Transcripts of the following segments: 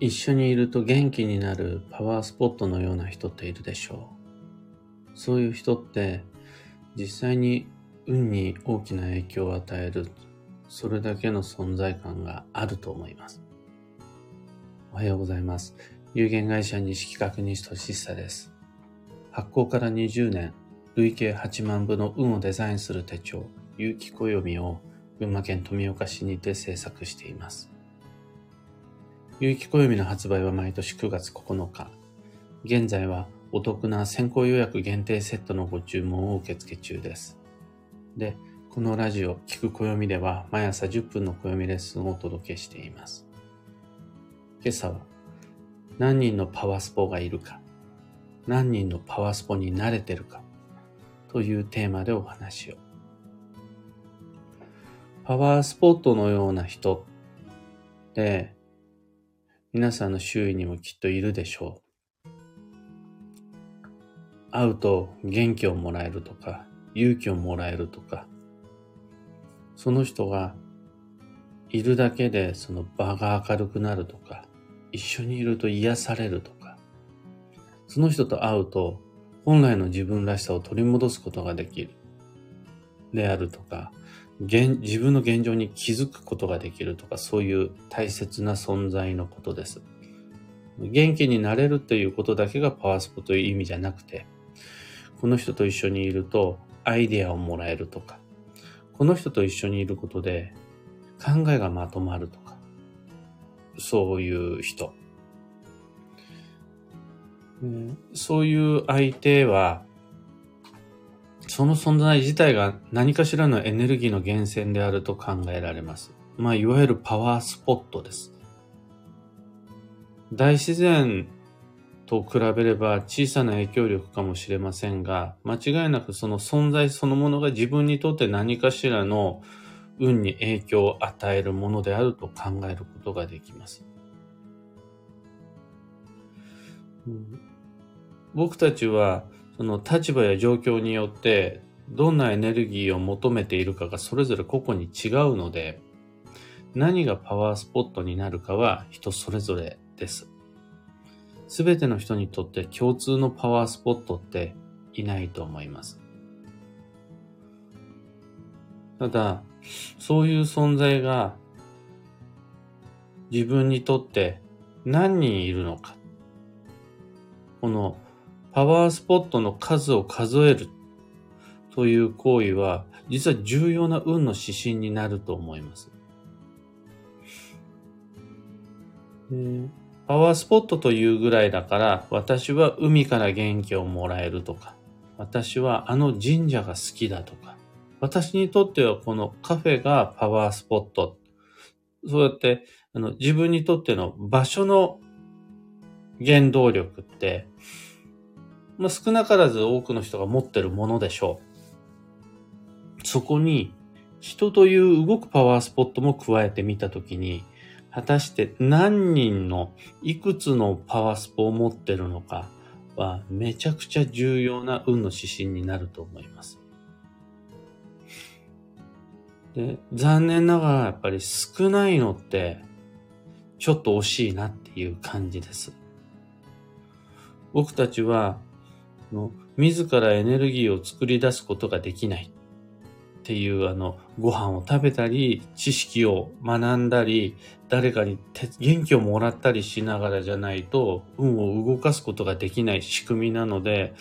一緒にいると元気になるパワースポットのような人っているでしょう。そういう人って実際に運に大きな影響を与える、それだけの存在感があると思います。おはようございます。有限会社西企画西俊久です。発行から20年、累計8万部の運をデザインする手帳、有機暦を群馬県富岡市にて制作しています。有機暦の発売は毎年9月9日。現在はお得な先行予約限定セットのご注文を受付中です。で、このラジオ、聞く暦では毎朝10分の暦レッスンをお届けしています。今朝は何人のパワースポがいるか、何人のパワースポに慣れてるかというテーマでお話を。パワースポットのような人って皆さんの周囲にもきっといるでしょう。会うと元気をもらえるとか、勇気をもらえるとか、その人がいるだけでその場が明るくなるとか、一緒にいると癒されるとか、その人と会うと本来の自分らしさを取り戻すことができるであるとか、現自分の現状に気づくことができるとか、そういう大切な存在のことです。元気になれるということだけがパワースポという意味じゃなくて、この人と一緒にいるとアイデアをもらえるとか、この人と一緒にいることで考えがまとまるとか、そういう人。そういう相手はその存在自体が何かしらのエネルギーの源泉であると考えられます。まあ、いわゆるパワースポットです。大自然と比べれば小さな影響力かもしれませんが、間違いなくその存在そのものが自分にとって何かしらの運に影響を与えるものであると考えることができます。僕たちはその立場や状況によってどんなエネルギーを求めているかがそれぞれ個々に違うので、何がパワースポットになるかは人それぞれです。すべての人にとって共通のパワースポットっていないと思います。ただ、そういう存在が自分にとって何人いるのか。このパワースポットの数を数えるという行為は、実は重要な運の指針になると思います。パワースポットというぐらいだから、私は海から元気をもらえるとか、私はあの神社が好きだとか、私にとってはこのカフェがパワースポット。そうやってあの自分にとっての場所の原動力って、まあ、少なからず多くの人が持ってるものでしょう。そこに人という動くパワースポットも加えてみたときに、果たして何人のいくつのパワースポを持ってるのかはめちゃくちゃ重要な運の指針になると思います。で残念ながらやっぱり少ないのってちょっと惜しいなっていう感じです。僕たちはの自らエネルギーを作り出すことができないっていうあのご飯を食べたり知識を学んだり誰かに元気をもらったりしながらじゃないと運を動かすことができない仕組みなので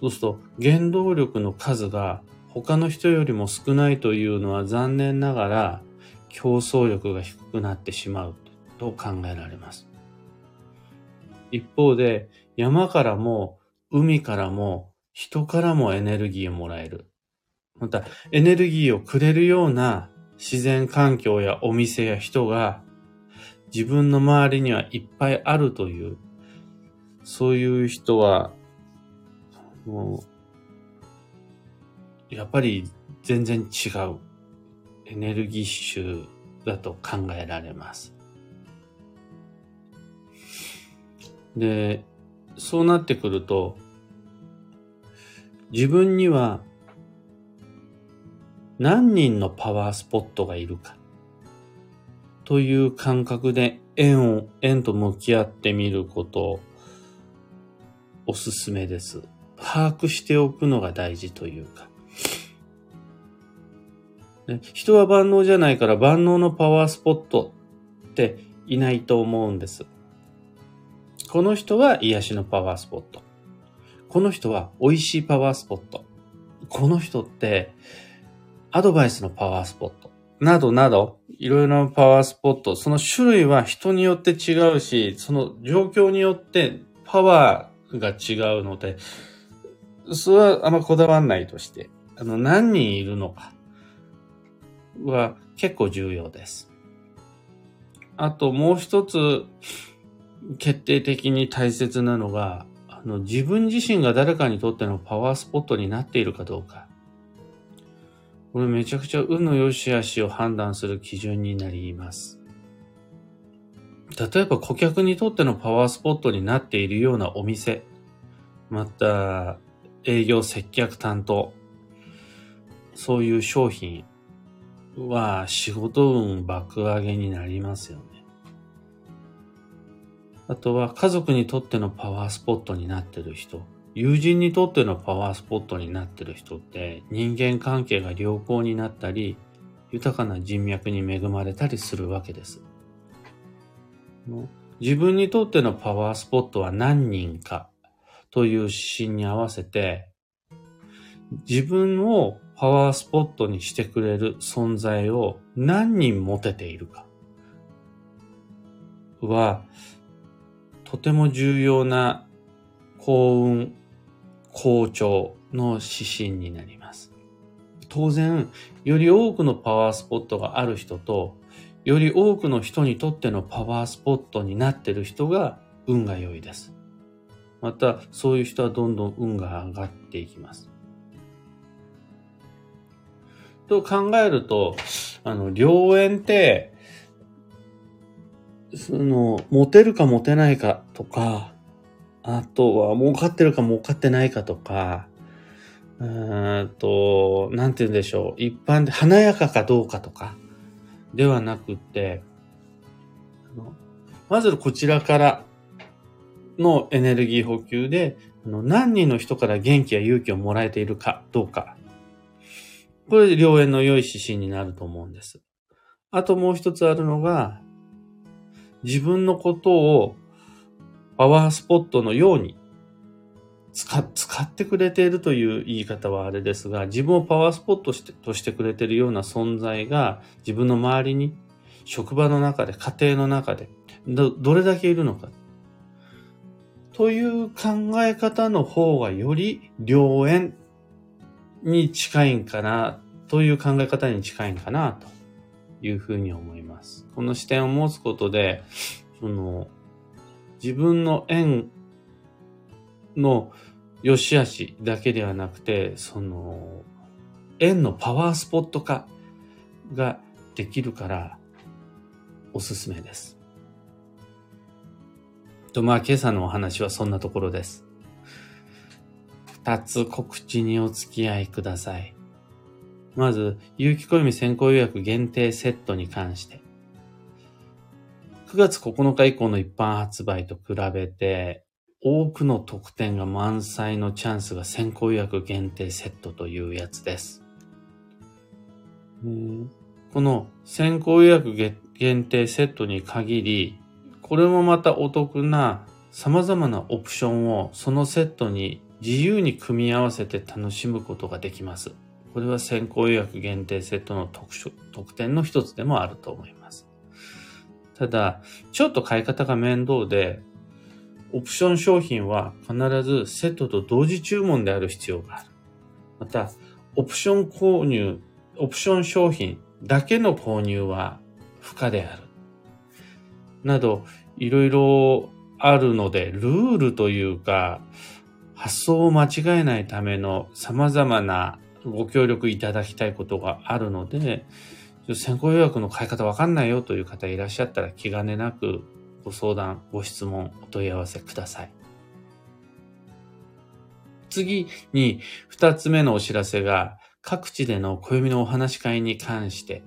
そうすると原動力の数が他の人よりも少ないというのは残念ながら競争力が低くなってしまうと考えられます。一方で山からも海からも人からもエネルギーをもらえる。また、エネルギーをくれるような自然環境やお店や人が自分の周りにはいっぱいあるという、そういう人は、もう、やっぱり全然違うエネルギッシュだと考えられます。で、そうなってくると、自分には何人のパワースポットがいるかという感覚で縁を、縁と向き合ってみることをおすすめです。把握しておくのが大事というか。人は万能じゃないから万能のパワースポットっていないと思うんです。この人は癒しのパワースポット。この人は美味しいパワースポット。この人ってアドバイスのパワースポット。などなど、いろいろなパワースポット、その種類は人によって違うし、その状況によってパワーが違うので、それはあんまこだわんないとして、あの、何人いるのかは結構重要です。あともう一つ決定的に大切なのが、あの、自分自身が誰かにとってのパワースポットになっているかどうか。これめちゃくちゃ運の良し悪しを判断する基準になります。例えば顧客にとってのパワースポットになっているようなお店、また営業接客担当、そういう商品は仕事運爆上げになりますよね。あとは家族にとってのパワースポットになってる人、友人にとってのパワースポットになってる人って人間関係が良好になったり、豊かな人脈に恵まれたりするわけです。自分にとってのパワースポットは何人かという指針に合わせて、自分をパワースポットにしてくれる存在を何人持てているかは、とても重要な幸運好調の指針になります。当然、より多くのパワースポットがある人と、より多くの人にとってのパワースポットになっている人が運が良いです。また、そういう人はどんどん運が上がっていきます。と考えると、あの、良縁って、その、モテるかモテないかとか、あとは儲かってるか儲かってないかとか、うーんと、なんて言うんでしょう。一般で華やかかどうかとか、ではなくて、まずこちらからのエネルギー補給で、何人の人から元気や勇気をもらえているかどうか。これ、良縁の良い指針になると思うんです。あともう一つあるのが、自分のことをパワースポットのように使使ってくれているという言い方はあれですが、自分をパワースポットしてとしてくれているような存在が自分の周りに、職場の中で、家庭の中で、ど、どれだけいるのか。という考え方の方がより良縁に近いんかな、という考え方に近いんかな、というふうに思います。この視点を持つことで、その、自分の縁の良し悪しだけではなくて、その、縁のパワースポット化ができるから、おすすめです。と、まあ、今朝のお話はそんなところです。二つ告知にお付き合いください。まず、有機小読先行予約限定セットに関して。9月9日以降の一般発売と比べて、多くの特典が満載のチャンスが先行予約限定セットというやつです。この先行予約限定セットに限り、これもまたお得な様々なオプションをそのセットに自由に組み合わせて楽しむことができます。これは先行予約限定セットの特特典の一つでもあると思います。ただ、ちょっと買い方が面倒で、オプション商品は必ずセットと同時注文である必要がある。また、オプション購入、オプション商品だけの購入は不可である。など、いろいろあるので、ルールというか、発想を間違えないための様々なご協力いただきたいことがあるので、先行予約の買い方わかんないよという方いらっしゃったら気兼ねなくご相談、ご質問、お問い合わせください。次に二つ目のお知らせが各地での暦のお話会に関して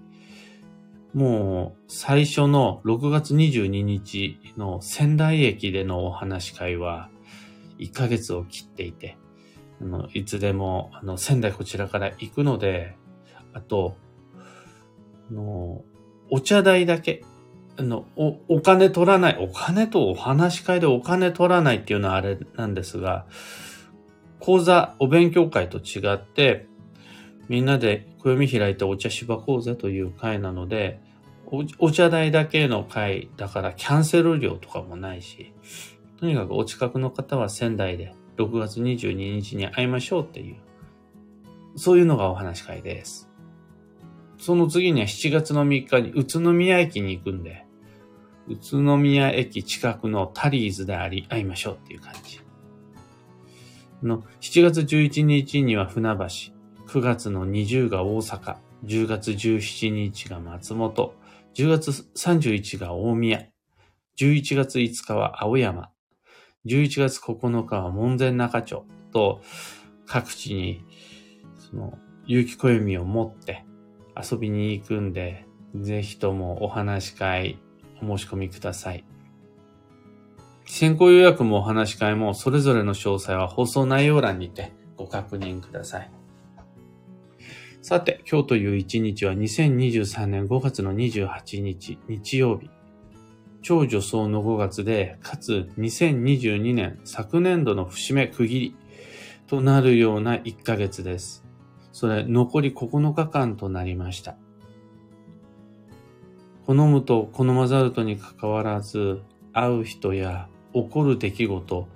もう最初の6月22日の仙台駅でのお話し会は1ヶ月を切っていて、あのいつでもあの仙台こちらから行くので、あと、あのお茶代だけ、あのお、お金取らない、お金とお話し会でお金取らないっていうのはあれなんですが、講座、お勉強会と違って、みんなで暦開いてお茶芝講座という会なのでお、お茶代だけの会だからキャンセル料とかもないし、とにかくお近くの方は仙台で6月22日に会いましょうっていう、そういうのがお話し会です。その次には7月の3日に宇都宮駅に行くんで、宇都宮駅近くのタリーズであり、会いましょうっていう感じ。の7月11日には船橋、9月の20が大阪、10月17日が松本、10月31が大宮、11月5日は青山、11月9日は門前仲町と各地にその有機暦を持って遊びに行くんで、ぜひともお話し会お申し込みください。先行予約もお話し会もそれぞれの詳細は放送内容欄にてご確認ください。さて、今日という一日は2023年5月の28日、日曜日。超女装の5月で、かつ2022年昨年度の節目区切りとなるような1ヶ月です。それ、残り9日間となりました。好むと好まざるとにかかわらず、会う人や起こる出来事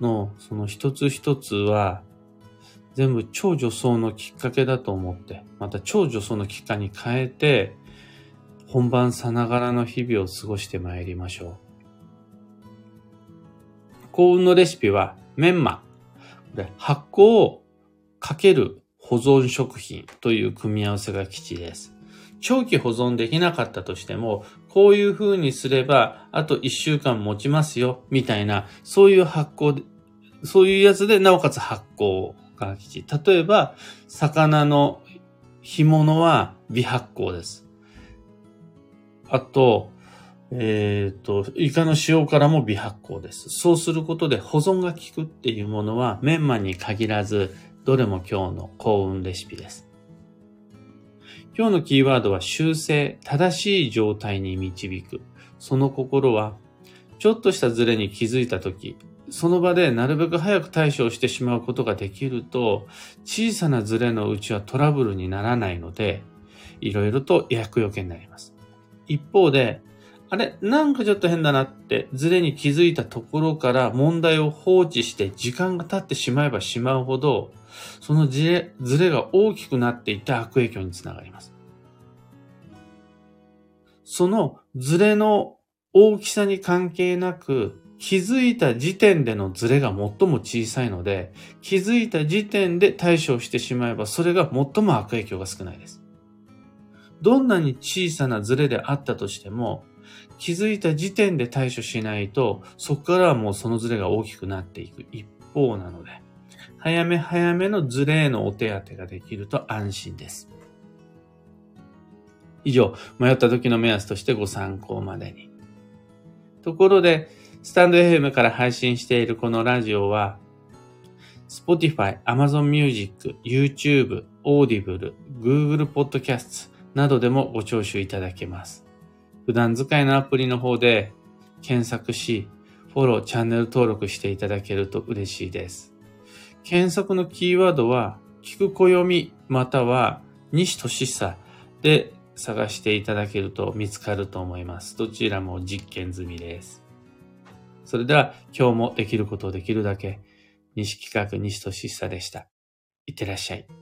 のその一つ一つは、全部超女装のきっかけだと思って、また超女装のきっかけに変えて、本番さながらの日々を過ごしてまいりましょう。幸運のレシピはメンマ。発酵をかける保存食品という組み合わせが基地です。長期保存できなかったとしても、こういう風にすれば、あと1週間持ちますよ、みたいな、そういう発酵そういうやつで、なおかつ発酵が基地。例えば、魚の干物は微発酵です。あと、えっ、ー、と、イカの塩辛も微発酵です。そうすることで保存が効くっていうものはメンマに限らず、どれも今日の幸運レシピです。今日のキーワードは修正、正しい状態に導く。その心は、ちょっとしたズレに気づいたとき、その場でなるべく早く対処してしまうことができると、小さなズレのうちはトラブルにならないので、いろいろと厄除けになります。一方で、あれ、なんかちょっと変だなってズレに気づいたところから問題を放置して時間が経ってしまえばしまうほど、そのズレズレが大きくなっていった悪影響につながります。そのズレの大きさに関係なく、気づいた時点でのズレが最も小さいので、気づいた時点で対処してしまえば、それが最も悪影響が少ないです。どんなに小さなズレであったとしても、気づいた時点で対処しないと、そこからはもうそのズレが大きくなっていく一方なので、早め早めのズレへのお手当てができると安心です。以上、迷った時の目安としてご参考までに。ところで、スタンド FM から配信しているこのラジオは、Spotify、Amazon Music、YouTube、Audible、Google Podcasts などでもご聴取いただけます。普段使いのアプリの方で検索し、フォロー、チャンネル登録していただけると嬉しいです。検索のキーワードは、聞く暦または西俊久で探していただけると見つかると思います。どちらも実験済みです。それでは今日もできることをできるだけ、西企画西俊久でした。いってらっしゃい。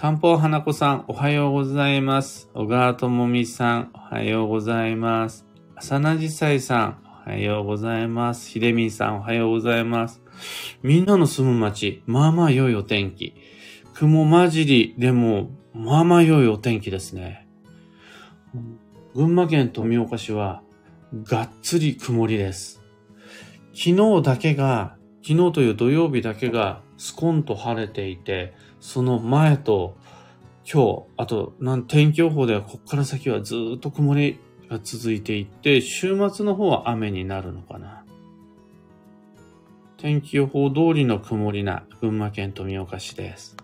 漢方花子さん、おはようございます。小川智美さん、おはようございます。浅名寺祭さん、おはようございます。秀美さん、おはようございます。みんなの住む街、まあまあ良いお天気。雲混じりでも、まあまあ良いお天気ですね。群馬県富岡市は、がっつり曇りです。昨日だけが、昨日という土曜日だけがスコンと晴れていて、その前と今日、あと、なん天気予報ではこっから先はずっと曇りが続いていって、週末の方は雨になるのかな。天気予報通りの曇りな群馬県富岡市です。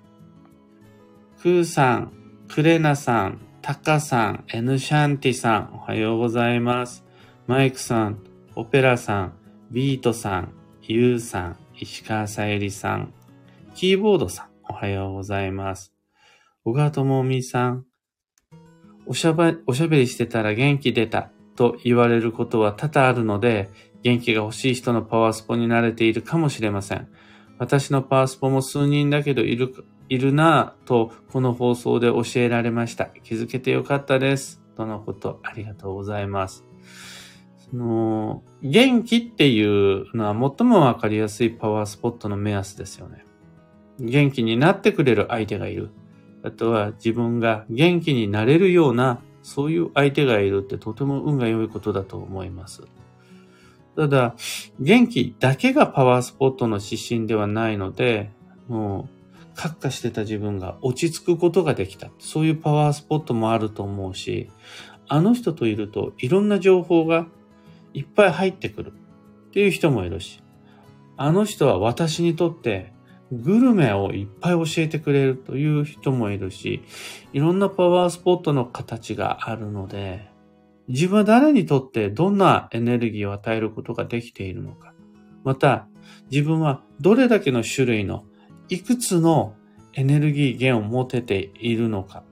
クーさん、クレナさん、タカさん、エヌシャンティさん、おはようございます。マイクさん、オペラさん、ビートさん、ユウさん、石川さゆりさん、キーボードさん、おはようございます。小川智美さん、おしゃべりしてたら元気出たと言われることは多々あるので、元気が欲しい人のパワースポに慣れているかもしれません。私のパワースポも数人だけどいるいるなぁと、この放送で教えられました。気づけてよかったです。とのこと、ありがとうございます。その、元気っていうのは最もわかりやすいパワースポットの目安ですよね。元気になってくれる相手がいる。あとは自分が元気になれるような、そういう相手がいるってとても運が良いことだと思います。ただ、元気だけがパワースポットの指針ではないので、もうカッカしてた自分が落ち着くことができた。そういうパワースポットもあると思うし、あの人といるといろんな情報がいっぱい入ってくるっていう人もいるし、あの人は私にとってグルメをいっぱい教えてくれるという人もいるし、いろんなパワースポットの形があるので、自分は誰にとってどんなエネルギーを与えることができているのか。また、自分はどれだけの種類のいくつのエネルギー源を持てているのか。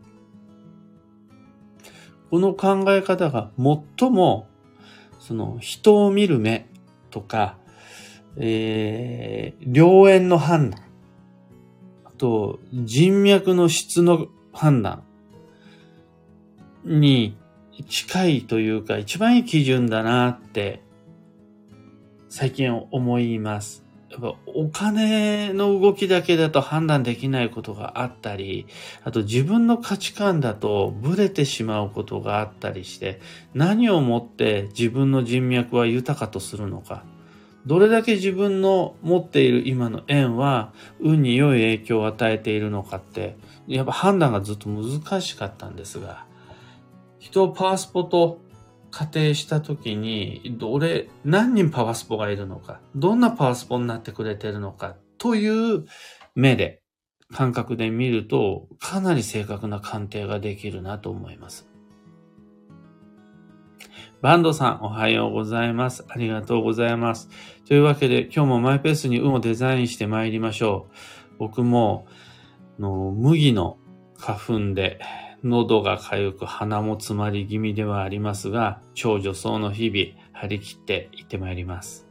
この考え方が最も、その人を見る目とか、えー、良縁の判断、あと人脈の質の判断に近いというか一番いい基準だなって最近思います。やっぱお金の動きだけだと判断できないことがあったり、あと自分の価値観だとブレてしまうことがあったりして、何をもって自分の人脈は豊かとするのか。どれだけ自分の持っている今の縁は運に良い影響を与えているのかって、やっぱ判断がずっと難しかったんですが、人をパワースポと仮定したときに、どれ、何人パワースポがいるのか、どんなパワースポになってくれてるのか、という目で、感覚で見ると、かなり正確な鑑定ができるなと思います。バンドさん、おはようございます。ありがとうございます。というわけで、今日もマイペースに運をデザインして参りましょう。僕も、の麦の花粉で、喉が痒く鼻も詰まり気味ではありますが、超女装の日々、張り切って行ってまいります。